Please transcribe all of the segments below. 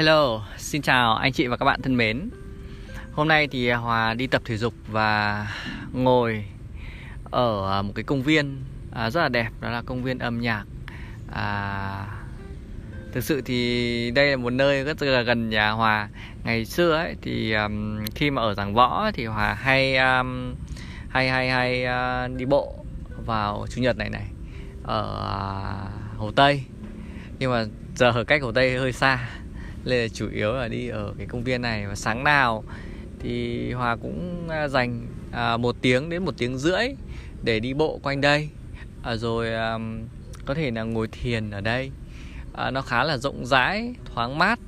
Hello, xin chào anh chị và các bạn thân mến. Hôm nay thì Hòa đi tập thể dục và ngồi ở à, một cái công viên à, rất là đẹp Đó là công viên âm nhạc. À, Thực sự thì đây là một nơi rất là gần nhà Hòa. Ngày xưa ấy thì um, khi mà ở giảng võ thì Hòa hay um, hay hay hay uh, đi bộ vào chủ nhật này này ở uh, Hồ Tây. Nhưng mà giờ cách Hồ Tây hơi xa nên là chủ yếu là đi ở cái công viên này và sáng nào thì Hòa cũng à, dành à, một tiếng đến một tiếng rưỡi để đi bộ quanh đây. À, rồi à, có thể là ngồi thiền ở đây. À, nó khá là rộng rãi thoáng mát.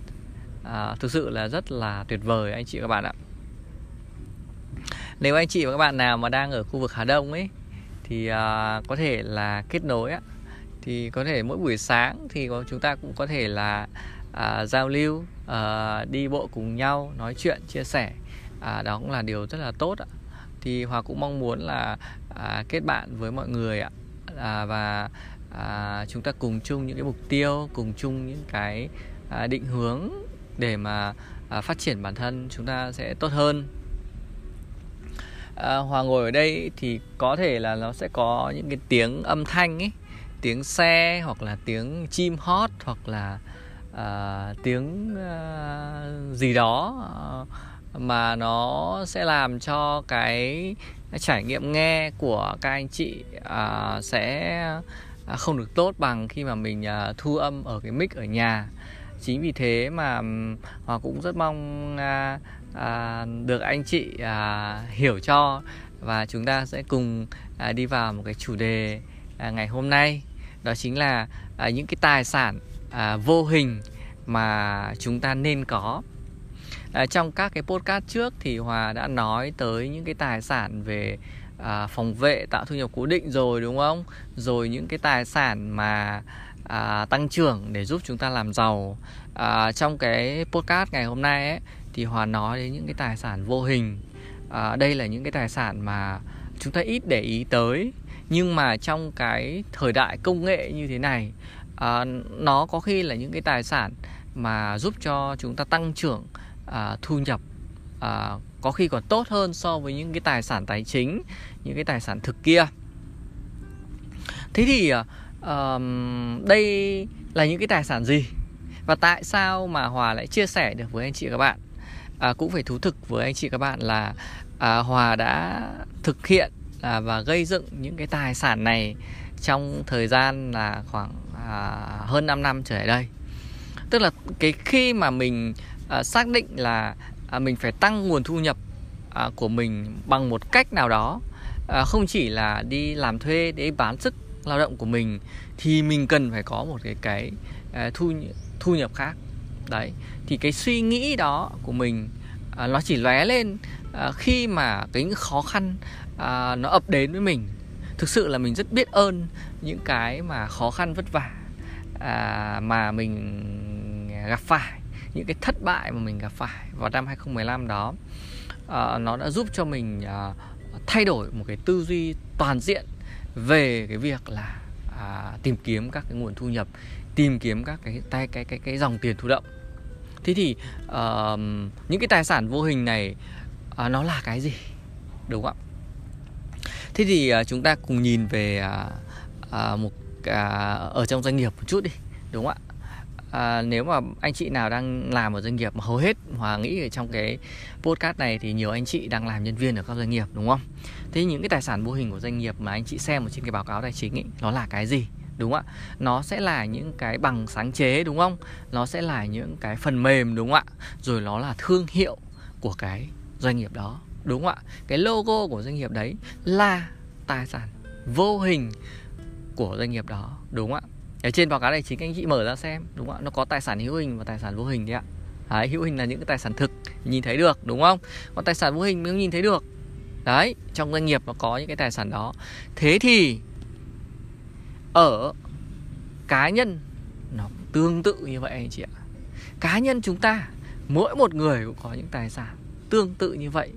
À, thực sự là rất là tuyệt vời anh chị và các bạn ạ. Nếu anh chị và các bạn nào mà đang ở khu vực Hà Đông ấy thì à, có thể là kết nối á. Thì có thể mỗi buổi sáng thì chúng ta cũng có thể là à, giao lưu à, đi bộ cùng nhau nói chuyện chia sẻ. À, đó cũng là điều rất là tốt ạ. Thì hòa cũng mong muốn là à, kết bạn với mọi người ạ. À, và à, chúng ta cùng chung những cái mục tiêu cùng chung những cái à, định hướng để mà à, phát triển bản thân chúng ta sẽ tốt hơn. À, hòa ngồi ở đây thì có thể là nó sẽ có những cái tiếng âm thanh ấy tiếng xe hoặc là tiếng chim hót hoặc là uh, tiếng uh, gì đó à, mà nó sẽ làm cho cái trải nghiệm nghe của các anh chị uh, sẽ không được tốt bằng khi mà mình uh, thu âm ở cái mic ở nhà. Chính vì thế mà hòa cũng rất mong uh, uh, được anh chị uh, hiểu cho và chúng ta sẽ cùng uh, đi vào một cái chủ đề uh, ngày hôm nay. Đó chính là à, những cái tài sản à, vô hình mà chúng ta nên có. À, trong các cái podcast trước thì hòa đã nói tới những cái tài sản về à, phòng vệ tạo thu nhập cố định rồi đúng không? Rồi những cái tài sản mà à, tăng trưởng để giúp chúng ta làm giàu. À, trong cái podcast ngày hôm nay ấy, thì hòa nói đến những cái tài sản vô hình. À, đây là những cái tài sản mà chúng ta ít để ý tới. Nhưng mà trong cái thời đại công nghệ như thế này à, nó có khi là những cái tài sản mà giúp cho chúng ta tăng trưởng à, thu nhập à, có khi còn tốt hơn so với những cái tài sản tài chính những cái tài sản thực kia. Thế thì à, đây là những cái tài sản gì? Và tại sao mà hòa lại chia sẻ được với anh chị các bạn? À, cũng phải thú thực với anh chị các bạn là à, hòa đã thực hiện à, và gây dựng những cái tài sản này trong thời gian là khoảng à, hơn 5 năm trở lại đây. Tức là cái khi mà mình à, xác định là à, mình phải tăng nguồn thu nhập à, của mình bằng một cách nào đó à, không chỉ là đi làm thuê để bán sức lao động của mình thì mình cần phải có một cái cái à, thu thu nhập khác. Đấy thì cái suy nghĩ đó của mình à, nó chỉ lóe lên à, khi mà cái khó khăn à, nó ập đến với mình thực sự là mình rất biết ơn những cái mà khó khăn vất vả à, mà mình gặp phải những cái thất bại mà mình gặp phải vào năm 2015 đó. À, nó đã giúp cho mình à, thay đổi một cái tư duy toàn diện về cái việc là à, tìm kiếm các cái nguồn thu nhập tìm kiếm các cái tay cái cái cái dòng tiền thụ động. Thế thì uh, những cái tài sản vô hình này uh, nó là cái gì? Đúng không ạ? Thế thì uh, chúng ta cùng nhìn về uh, uh, một uh, ở trong doanh nghiệp một chút đi đúng không ạ? À, nếu mà anh chị nào đang làm ở doanh nghiệp mà hầu hết hòa nghĩ ở trong cái podcast này thì nhiều anh chị đang làm nhân viên ở các doanh nghiệp đúng không? Thế những cái tài sản vô hình của doanh nghiệp mà anh chị xem ở trên cái báo cáo tài chính ấy nó là cái gì đúng không ạ? Nó sẽ là những cái bằng sáng chế đúng không? Nó sẽ là những cái phần mềm đúng không ạ? Rồi nó là thương hiệu của cái doanh nghiệp đó đúng không ạ? Cái logo của doanh nghiệp đấy là tài sản vô hình của doanh nghiệp đó. Đúng không ạ? Ở trên báo cáo này chính anh chị mở ra xem, đúng không ạ? Nó có tài sản hữu hình và tài sản vô hình đấy ạ. Đấy, hữu hình là những cái tài sản thực, nhìn thấy được, đúng không? Còn tài sản vô hình mới không nhìn thấy được. Đấy, trong doanh nghiệp nó có những cái tài sản đó. Thế thì ở cá nhân nó tương tự như vậy anh chị ạ. Cá nhân chúng ta, mỗi một người cũng có những tài sản tương tự như vậy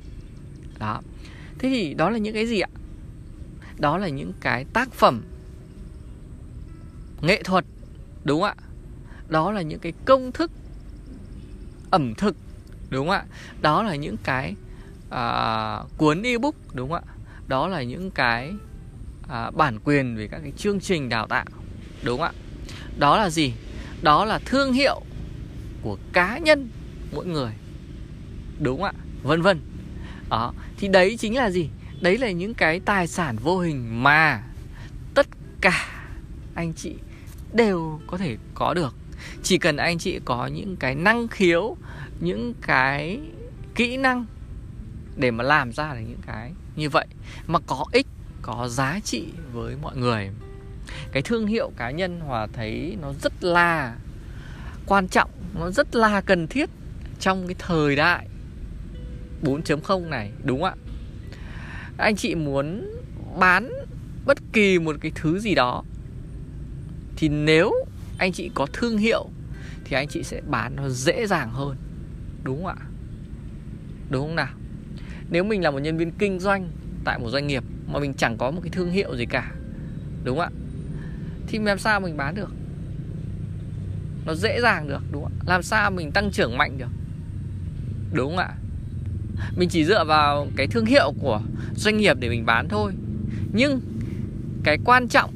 đó. Thế thì đó là những cái gì ạ? Đó là những cái tác phẩm nghệ thuật đúng không ạ? Đó là những cái công thức ẩm thực đúng không ạ? Đó là những cái à, cuốn ebook đúng không ạ? Đó là những cái à, bản quyền về các cái chương trình đào tạo đúng không ạ? Đó là gì? Đó là thương hiệu của cá nhân mỗi người đúng không ạ? Vân vân đó, thì đấy chính là gì? Đấy là những cái tài sản vô hình mà tất cả anh chị đều có thể có được. Chỉ cần anh chị có những cái năng khiếu, những cái kỹ năng để mà làm ra được những cái như vậy, mà có ích, có giá trị với mọi người. Cái thương hiệu cá nhân hòa thấy nó rất là quan trọng, nó rất là cần thiết trong cái thời đại 4.0 này, đúng không ạ? Anh chị muốn bán bất kỳ một cái thứ gì đó, thì nếu anh chị có thương hiệu, thì anh chị sẽ bán nó dễ dàng hơn, đúng không ạ? Đúng không nào? Nếu mình là một nhân viên kinh doanh tại một doanh nghiệp mà mình chẳng có một cái thương hiệu gì cả, đúng không ạ? Thì làm sao mình bán được? Nó dễ dàng được, đúng không ạ? Làm sao mình tăng trưởng mạnh được? Đúng không ạ? Mình chỉ dựa vào cái thương hiệu của doanh nghiệp để mình bán thôi. Nhưng cái quan trọng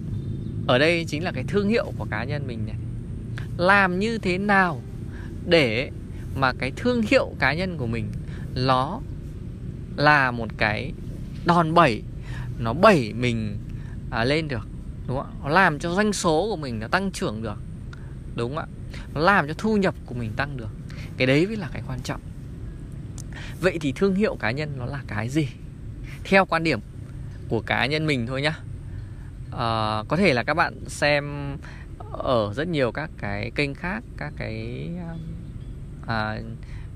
ở đây chính là cái thương hiệu của cá nhân mình này. Làm như thế nào để mà cái thương hiệu cá nhân của mình nó là một cái đòn bẩy nó bẩy mình à, lên được đúng không ạ? Nó làm cho doanh số của mình nó tăng trưởng được đúng không ạ? Nó làm cho thu nhập của mình tăng được. Cái đấy mới là cái quan trọng vậy thì thương hiệu cá nhân nó là cái gì? Theo quan điểm của cá nhân mình thôi nhá. À, có thể là các bạn xem ở rất nhiều các cái kênh khác các cái à,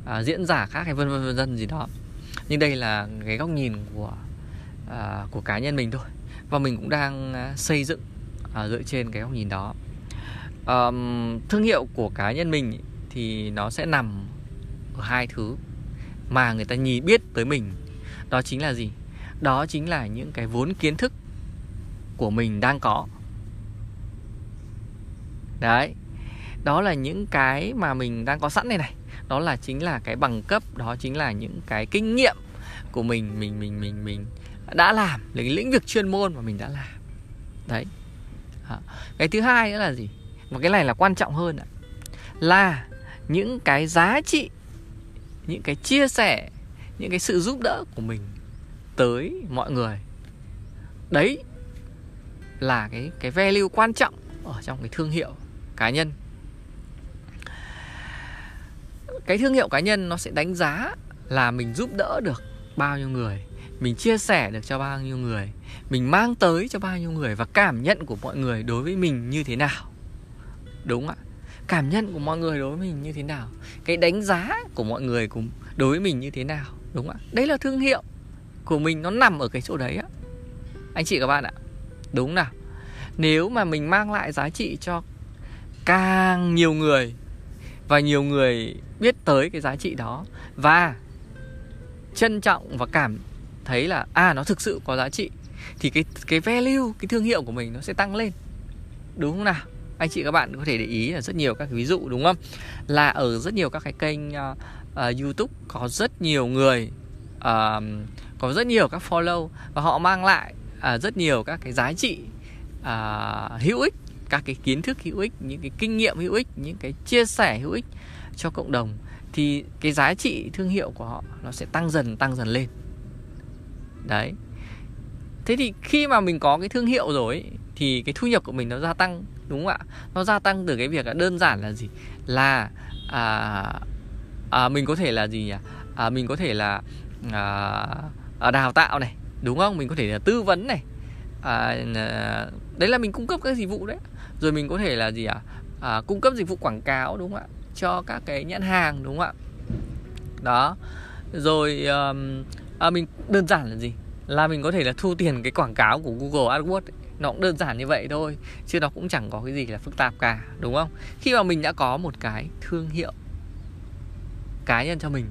à, diễn giả khác hay vân vân vân vân gì đó. Nhưng đây là cái góc nhìn của à, của cá nhân mình thôi. Và mình cũng đang xây dựng à, dựa trên cái góc nhìn đó. À, thương hiệu của cá nhân mình thì nó sẽ nằm ở hai thứ mà người ta nhìn biết tới mình. Đó chính là gì? Đó chính là những cái vốn kiến thức của mình đang có. Đấy. Đó là những cái mà mình đang có sẵn này này. Đó là chính là cái bằng cấp, đó chính là những cái kinh nghiệm của mình mình mình mình mình đã làm là cái lĩnh vực chuyên môn mà mình đã làm. Đấy. Cái thứ hai nữa là gì? Một cái này là quan trọng hơn ạ. Là những cái giá trị những cái chia sẻ, những cái sự giúp đỡ của mình tới mọi người. Đấy là cái cái value quan trọng ở trong cái thương hiệu cá nhân. Cái thương hiệu cá nhân nó sẽ đánh giá là mình giúp đỡ được bao nhiêu người, mình chia sẻ được cho bao nhiêu người, mình mang tới cho bao nhiêu người và cảm nhận của mọi người đối với mình như thế nào. Đúng ạ? Cảm nhận của mọi người đối với mình như thế nào? Cái đánh giá của mọi người cùng đối với mình như thế nào, đúng không ạ? Đấy là thương hiệu của mình, nó nằm ở cái chỗ đấy á. Anh chị các bạn ạ, đúng nào. Nếu mà mình mang lại giá trị cho càng nhiều người và nhiều người biết tới cái giá trị đó và trân trọng và cảm thấy là à nó thực sự có giá trị, thì cái cái value, cái thương hiệu của mình nó sẽ tăng lên. Đúng không nào? Anh chị các bạn có thể để ý là rất nhiều các ví dụ đúng không? Là ở rất nhiều các cái kênh uh, uh, YouTube có rất nhiều người uh, có rất nhiều các follow và họ mang lại uh, rất nhiều các cái giá trị uh, hữu ích các cái kiến thức hữu ích những cái kinh nghiệm hữu ích những cái chia sẻ hữu ích cho cộng đồng thì cái giá trị thương hiệu của họ nó sẽ tăng dần tăng dần lên. Đấy. Thế thì khi mà mình có cái thương hiệu rồi thì cái thu nhập của mình nó gia tăng đúng không ạ? Nó gia tăng từ cái việc là đơn giản là gì? Là à, à, mình có thể là gì nhỉ? À, mình có thể là à, à, đào tạo này đúng không? Mình có thể là tư vấn này. À, à đấy là mình cung cấp các dịch vụ đấy. Rồi mình có thể là gì ạ? À? à, cung cấp dịch vụ quảng cáo đúng không ạ? Cho các cái nhãn hàng đúng không ạ? Đó. Rồi um, à, mình đơn giản là gì? Là mình có thể là thu tiền cái quảng cáo của Google AdWords ấy nó cũng đơn giản như vậy thôi chứ nó cũng chẳng có cái gì là phức tạp cả đúng không? Khi mà mình đã có một cái thương hiệu cá nhân cho mình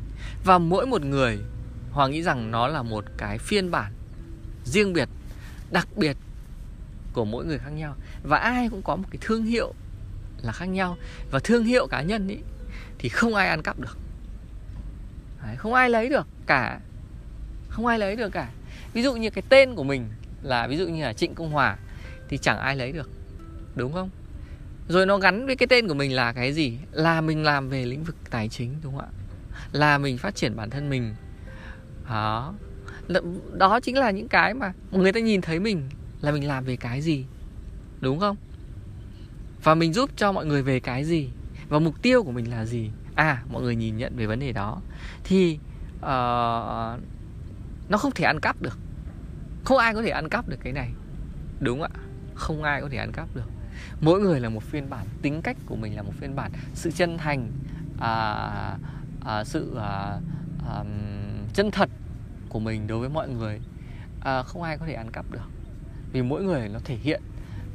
và mỗi một người hoàng nghĩ rằng nó là một cái phiên bản riêng biệt đặc biệt của mỗi người khác nhau và ai cũng có một cái thương hiệu là khác nhau và thương hiệu cá nhân ý thì không ai ăn cắp được. Đấy, không ai lấy được cả không ai lấy được cả. Ví dụ như cái tên của mình là ví dụ như là trịnh công hòa thì chẳng ai lấy được đúng không? Rồi nó gắn với cái tên của mình là cái gì? Là mình làm về lĩnh vực tài chính đúng không ạ? Là mình phát triển bản thân mình. Đó. Đó chính là những cái mà người ta nhìn thấy mình là mình làm về cái gì đúng không? Và mình giúp cho mọi người về cái gì? Và mục tiêu của mình là gì? À mọi người nhìn nhận về vấn đề đó. Thì uh, nó không thể ăn cắp được không ai có thể ăn cắp được cái này. Đúng ạ. Không ai có thể ăn cắp được. Mỗi người là một phiên bản. Tính cách của mình là một phiên bản. Sự chân thành à, à, sự à, à, chân thật của mình đối với mọi người à, không ai có thể ăn cắp được. Vì mỗi người nó thể hiện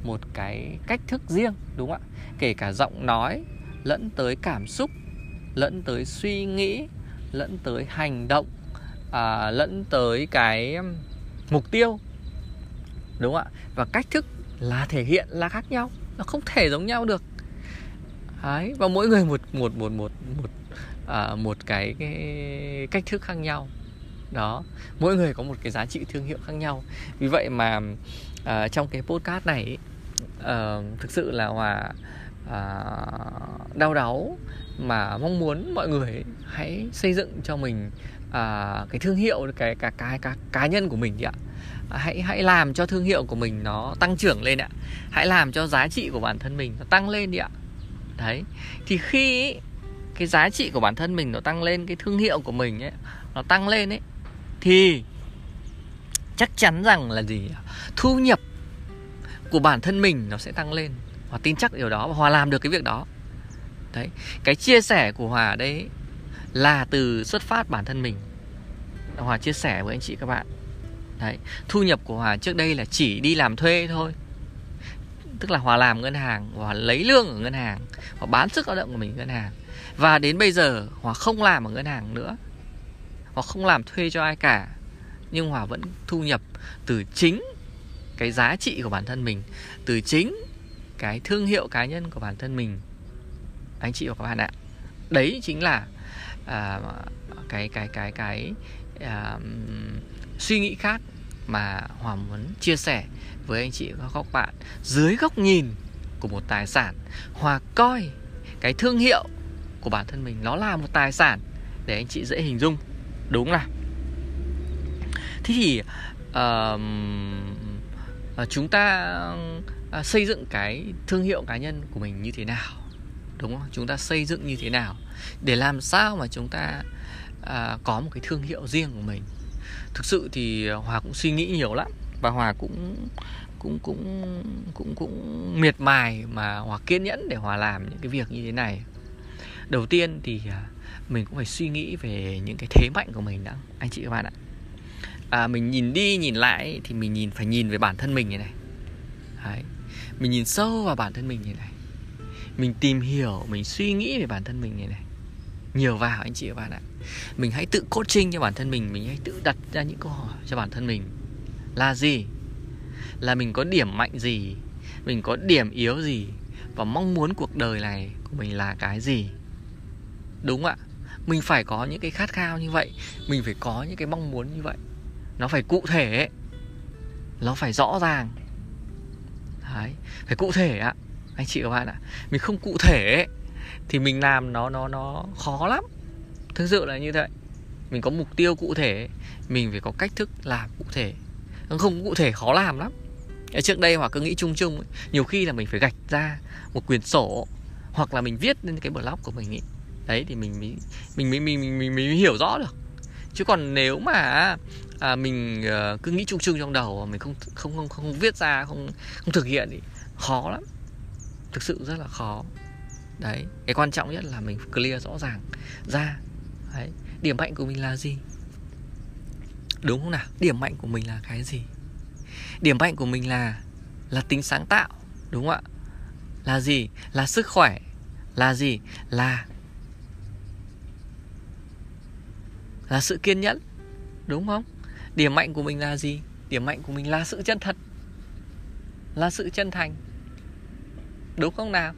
một cái cách thức riêng đúng không ạ? Kể cả giọng nói lẫn tới cảm xúc lẫn tới suy nghĩ lẫn tới hành động à, lẫn tới cái mục tiêu đúng không ạ? Và cách thức là thể hiện là khác nhau nó không thể giống nhau được. Đấy, và mỗi người một một một một một à, một cái, cái cách thức khác nhau. Đó mỗi người có một cái giá trị thương hiệu khác nhau. Vì vậy mà à, trong cái podcast này à, thực sự là hòa à, đau đáu mà mong muốn mọi người hãy xây dựng cho mình à, cái thương hiệu cái cả cái cá, cá nhân của mình đi ạ. À, hãy hãy làm cho thương hiệu của mình nó tăng trưởng lên ạ. Hãy làm cho giá trị của bản thân mình nó tăng lên đi ạ. Đấy thì khi cái giá trị của bản thân mình nó tăng lên cái thương hiệu của mình ấy nó tăng lên ấy thì chắc chắn rằng là gì thu nhập của bản thân mình nó sẽ tăng lên. Hòa tin chắc điều đó và hòa làm được cái việc đó. Đấy cái chia sẻ của hòa đấy là từ xuất phát bản thân mình. Hòa chia sẻ với anh chị các bạn. Đấy, thu nhập của hòa trước đây là chỉ đi làm thuê thôi. Tức là hòa làm ngân hàng, hòa lấy lương ở ngân hàng, hòa bán sức lao động của mình ngân hàng. Và đến bây giờ, hòa không làm ở ngân hàng nữa. Hòa không làm thuê cho ai cả. Nhưng hòa vẫn thu nhập từ chính cái giá trị của bản thân mình, từ chính cái thương hiệu cá nhân của bản thân mình. Anh chị và các bạn ạ. Đấy chính là à, cái cái cái cái à, suy nghĩ khác mà hòa muốn chia sẻ với anh chị và các bạn. Dưới góc nhìn của một tài sản hòa coi cái thương hiệu của bản thân mình nó là một tài sản để anh chị dễ hình dung đúng là thế thì uh, chúng ta uh, xây dựng cái thương hiệu cá nhân của mình như thế nào? Đúng không? Chúng ta xây dựng như thế nào? Để làm sao mà chúng ta uh, có một cái thương hiệu riêng của mình. Thực sự thì hòa cũng suy nghĩ nhiều lắm và hòa cũng cũng cũng cũng cũng miệt mài mà hòa kiên nhẫn để hòa làm những cái việc như thế này. Đầu tiên thì à, mình cũng phải suy nghĩ về những cái thế mạnh của mình đã anh chị các bạn ạ. À, mình nhìn đi nhìn lại thì mình nhìn phải nhìn về bản thân mình như này. Đấy. mình nhìn sâu vào bản thân mình như này. Mình tìm hiểu mình suy nghĩ về bản thân mình như này nhiều vào anh chị và bạn ạ. Mình hãy tự coaching cho bản thân mình mình hãy tự đặt ra những câu hỏi cho bản thân mình. Là gì? Là mình có điểm mạnh gì? Mình có điểm yếu gì? Và mong muốn cuộc đời này của mình là cái gì? Đúng ạ? Mình phải có những cái khát khao như vậy. Mình phải có những cái mong muốn như vậy. Nó phải cụ thể nó phải rõ ràng. Đấy, phải cụ thể ạ, anh chị và bạn ạ. Mình không cụ thể thì mình làm nó nó nó khó lắm. Thực sự là như vậy mình có mục tiêu cụ thể mình phải có cách thức làm cụ thể. Không cụ thể khó làm lắm. Trước đây hoặc cứ nghĩ chung chung nhiều khi là mình phải gạch ra một quyển sổ hoặc là mình viết lên cái blog của mình ý đấy thì mình mới mình mới mình mình, mình, mình mới hiểu rõ được. Chứ còn nếu mà à, mình ờ, cứ nghĩ chung chung trong đầu mình không không không không viết ra không không thực hiện thì khó lắm. Thực sự rất là khó đấy, cái quan trọng nhất là mình clear rõ ràng ra. Đấy, điểm mạnh của mình là gì? Đúng không nào? Điểm mạnh của mình là cái gì? Điểm mạnh của mình là là tính sáng tạo, đúng không ạ? Là gì? Là sức khỏe, là gì? Là là sự kiên nhẫn, đúng không? Điểm mạnh của mình là gì? Điểm mạnh của mình là sự chân thật, là sự chân thành, đúng không nào?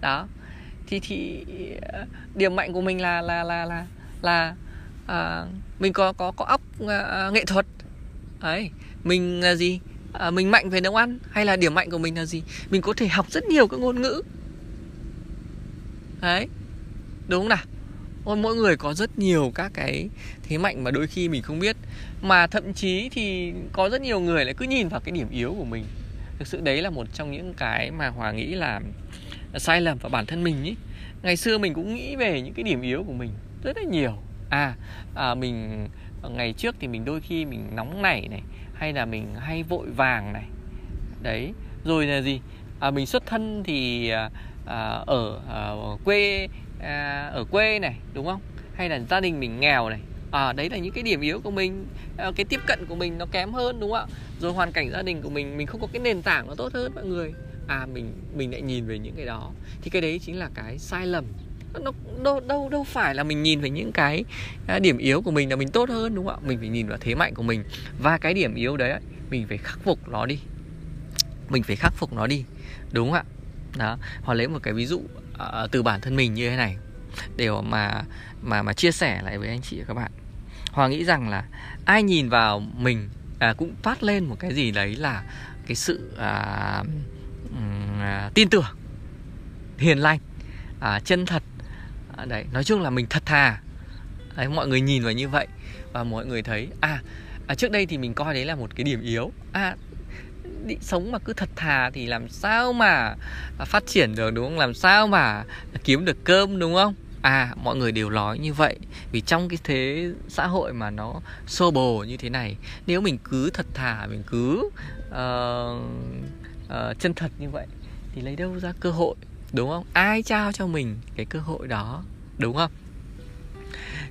Đó thì thì ờ, điểm mạnh của mình là là là là là à, mình có có có óc à, nghệ thuật. Ấy mình là gì? À, mình mạnh về nấu ăn hay là điểm mạnh của mình là gì? Mình có thể học rất nhiều các ngôn ngữ. Đấy đúng không nào? Ôi, mỗi người có rất nhiều các cái thế mạnh mà đôi khi mình không biết. Mà thậm chí thì có rất nhiều người lại cứ nhìn vào cái điểm yếu của mình. Thực sự đấy là một trong những cái mà hòa nghĩ là sai lầm vào bản thân mình ý. Ngày xưa mình cũng nghĩ về những cái điểm yếu của mình rất là nhiều. À, à mình ờ, ngày trước thì mình đôi khi mình nóng nảy này hay là mình hay vội vàng này. Đấy rồi là gì? À, mình xuất thân thì à, à, ở à, quê à, ở quê này đúng không? Hay là gia đình mình nghèo này. À, đấy là những cái điểm yếu của mình. À, cái tiếp cận của mình nó kém hơn đúng không ạ? Rồi hoàn cảnh gia đình của mình mình không có cái nền tảng nó tốt hơn mọi người à mình mình lại nhìn về những cái đó. Thì cái đấy chính là cái sai lầm. Nó đâu đâu đâu phải là mình nhìn về những cái à, điểm yếu của mình là mình tốt hơn đúng không ạ? Mình phải nhìn vào thế mạnh của mình. Và cái điểm yếu đấy mình phải khắc phục nó đi. Mình phải khắc phục nó đi đúng không ạ? Đó họ lấy một cái ví dụ uh, từ bản thân mình như thế này. Để mà mà mà chia sẻ lại với anh chị và các bạn. Hòa nghĩ rằng là ai nhìn vào mình à, cũng phát lên một cái gì đấy là cái sự à, à, tin tưởng hiền lành à, chân thật. À, đấy nói chung là mình thật thà. Đấy, mọi người nhìn vào như vậy và mọi người thấy à, à trước đây thì mình coi đấy là một cái điểm yếu. À định sống mà cứ thật thà thì làm sao mà à, phát triển được đúng không? Làm sao mà kiếm được cơm đúng không? À mọi người đều nói như vậy vì trong cái thế xã hội mà nó xô bồ như thế này nếu mình cứ thật thà mình cứ uh, uh, chân thật như vậy thì lấy đâu ra cơ hội đúng không? Ai trao cho mình cái cơ hội đó đúng không?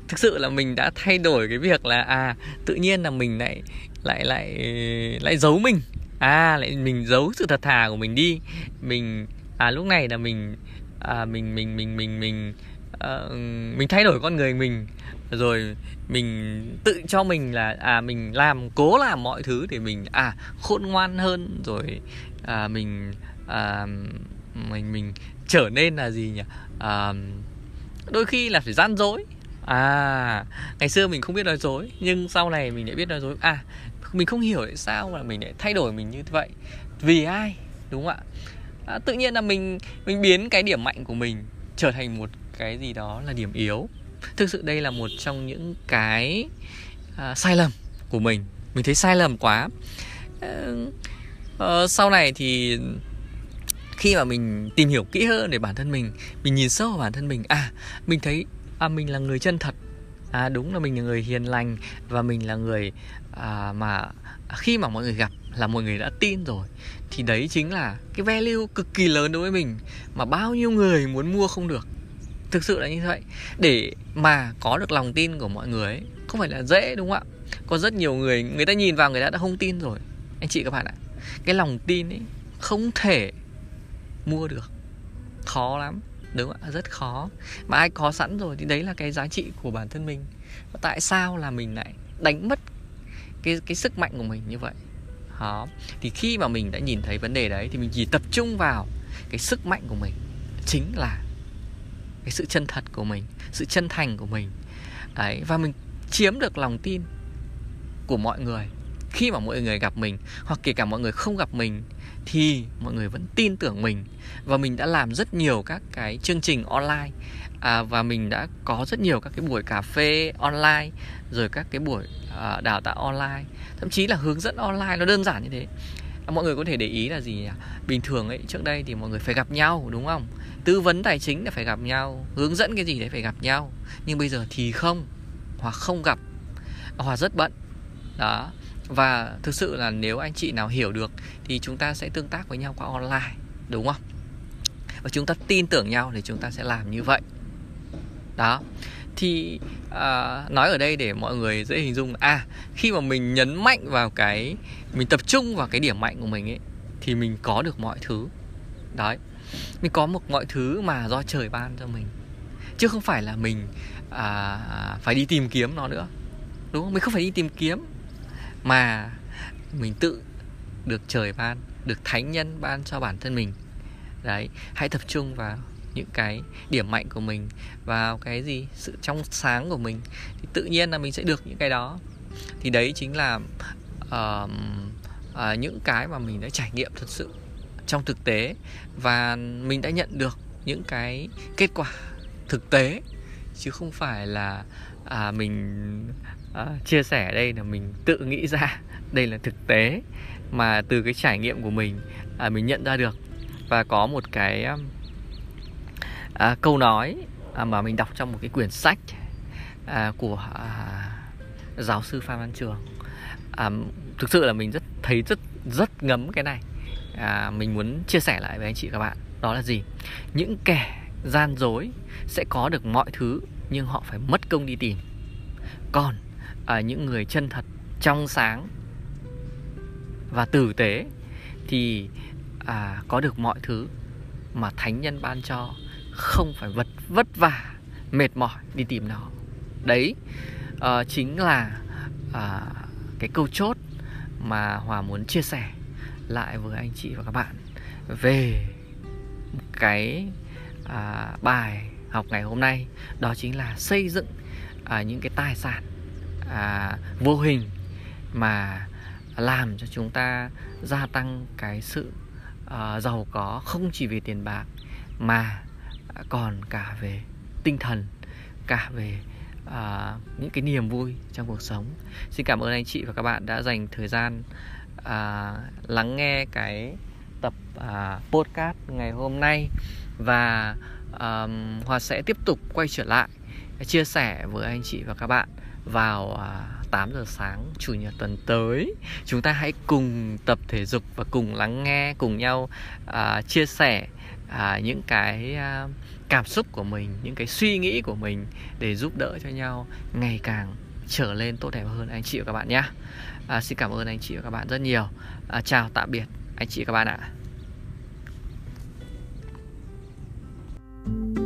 Thực sự là mình đã thay đổi cái việc là à tự nhiên là mình lại lại lại lại giấu mình. À lại mình giấu sự thật thà của mình đi. Mình à lúc này là mình à mình mình mình mình mình uh, mình thay đổi con người mình rồi mình tự cho mình là à mình làm cố làm mọi thứ để mình à khôn ngoan hơn. Rồi à mình à, mình mình trở nên là gì nhỉ? À, đôi khi là phải gian dối. À ngày xưa mình không biết nói dối nhưng sau này mình lại biết nói dối. À mình không hiểu tại sao mà mình lại thay đổi mình như vậy. Vì ai? Đúng không ạ? À, tự nhiên là mình mình biến cái điểm mạnh của mình trở thành một cái gì đó là điểm yếu thực sự đây là một trong những cái uh, sai lầm của mình. Mình thấy sai lầm quá. Uh, uh, sau này thì khi mà mình tìm hiểu kỹ hơn về bản thân mình mình nhìn sâu vào bản thân mình à mình thấy à mình là người chân thật. À đúng là mình là người hiền lành và mình là người à, mà khi mà mọi người gặp là mọi người đã tin rồi thì đấy chính là cái value cực kỳ lớn đối với mình mà bao nhiêu người muốn mua không được thực sự là như vậy. Để mà có được lòng tin của mọi người ấy, không phải là dễ đúng không ạ? Có rất nhiều người người ta nhìn vào người ta đã không tin rồi. Anh chị các bạn ạ cái lòng tin ấy không thể mua được. Khó lắm đúng không ạ? Rất khó. Mà ai có sẵn rồi thì đấy là cái giá trị của bản thân mình. Và tại sao là mình lại đánh mất cái cái sức mạnh của mình như vậy? Đó. Thì khi mà mình đã nhìn thấy vấn đề đấy thì mình chỉ tập trung vào cái sức mạnh của mình. Chính là cái sự chân thật của mình sự chân thành của mình. Đấy và mình chiếm được lòng tin của mọi người. Khi mà mọi người gặp mình hoặc kể cả mọi người không gặp mình thì mọi người vẫn tin tưởng mình. Và mình đã làm rất nhiều các cái chương trình online. À, và mình đã có rất nhiều các cái buổi cà phê online rồi các cái buổi à, đào tạo online. Thậm chí là hướng dẫn online nó đơn giản như thế. À, mọi người có thể để ý là gì nhỉ? Bình thường ấy trước đây thì mọi người phải gặp nhau đúng không? Tư vấn tài chính là phải gặp nhau hướng dẫn cái gì đấy phải gặp nhau. Nhưng bây giờ thì không hoặc không gặp hoặc rất bận. Đó. Và thực sự là nếu anh chị nào hiểu được thì chúng ta sẽ tương tác với nhau qua online đúng không? Và chúng ta tin tưởng nhau thì chúng ta sẽ làm như vậy. Đó. Thì à, nói ở đây để mọi người dễ hình dung à khi mà mình nhấn mạnh vào cái mình tập trung vào cái điểm mạnh của mình ấy thì mình có được mọi thứ. Đấy mình có một mọi thứ mà do trời ban cho mình. Chứ không phải là mình à, phải đi tìm kiếm nó nữa. Đúng không? Mình không phải đi tìm kiếm mà mình tự được trời ban được thánh nhân ban cho bản thân mình. Đấy hãy tập trung vào những cái điểm mạnh của mình vào cái gì? Sự trong sáng của mình. Thì tự nhiên là mình sẽ được những cái đó. Thì đấy chính là uh, uh, những cái mà mình đã trải nghiệm thật sự trong thực tế và mình đã nhận được những cái kết quả thực tế chứ không phải là à, mình à, chia sẻ đây là mình tự nghĩ ra đây là thực tế mà từ cái trải nghiệm của mình à, mình nhận ra được. Và có một cái um, à, câu nói à, mà mình đọc trong một cái quyển sách à, của à, giáo sư Phan Văn Trường. À, thực sự là mình rất thấy rất rất ngấm cái này à, mình muốn chia sẻ lại với anh chị các bạn. Đó là gì? Những kẻ gian dối sẽ có được mọi thứ nhưng họ phải mất công đi tìm. Còn à, những người chân thật trong sáng và tử tế thì à, có được mọi thứ mà thánh nhân ban cho không phải vật vất vả mệt mỏi đi tìm nó. Đấy à, chính là à, cái câu chốt mà hòa muốn chia sẻ lại với anh chị và các bạn về cái à, bài học ngày hôm nay. Đó chính là xây dựng à, những cái tài sản à, vô hình mà làm cho chúng ta gia tăng cái sự à, giàu có không chỉ về tiền bạc mà còn cả về tinh thần cả về à, những cái niềm vui trong cuộc sống. Xin cảm ơn anh chị và các bạn đã dành thời gian uh, lắng nghe cái tập uh, podcast ngày hôm nay và um, hòa sẽ tiếp tục quay trở lại chia sẻ với anh chị và các bạn vào à, uh, 8 giờ sáng chủ nhật tuần tới. Chúng ta hãy cùng tập thể dục và cùng lắng nghe cùng nhau uh, chia sẻ uh, những cái uh, cảm xúc của mình những cái suy nghĩ của mình để giúp đỡ cho nhau ngày càng trở lên tốt đẹp hơn anh chị và các bạn nhé à, xin cảm ơn anh chị và các bạn rất nhiều. À, chào tạm biệt anh chị và các bạn ạ. Thank you